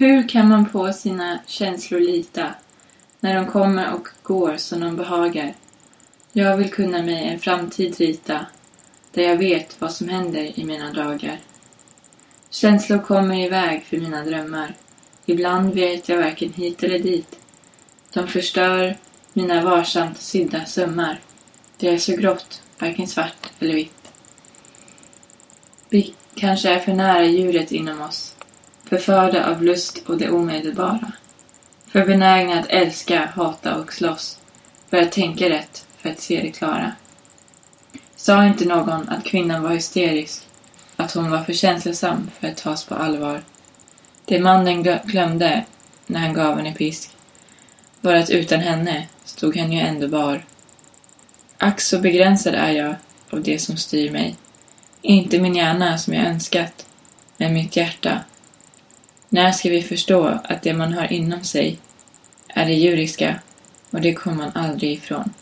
Hur kan man på sina känslor lita när de kommer och går som de behagar? Jag vill kunna mig en framtid rita där jag vet vad som händer i mina dagar. Känslor kommer iväg för mina drömmar. Ibland vet jag varken hit eller dit. De förstör mina varsamt sydda sömmar. Det är så grått, varken svart eller vitt. Vi kanske är för nära djuret inom oss, förförda av lust och det omedelbara. För benägna att älska, hata och slåss, för att tänka rätt, för att se det klara. Sa inte någon att kvinnan var hysterisk, att hon var för känslosam för att tas på allvar. Det mannen glömde när han gav henne pisk var att utan henne stod han ju ändå bar. Ack så begränsad är jag av det som styr mig. Inte min hjärna som jag önskat, men mitt hjärta. När ska vi förstå att det man har inom sig är det djuriska och det kommer man aldrig ifrån.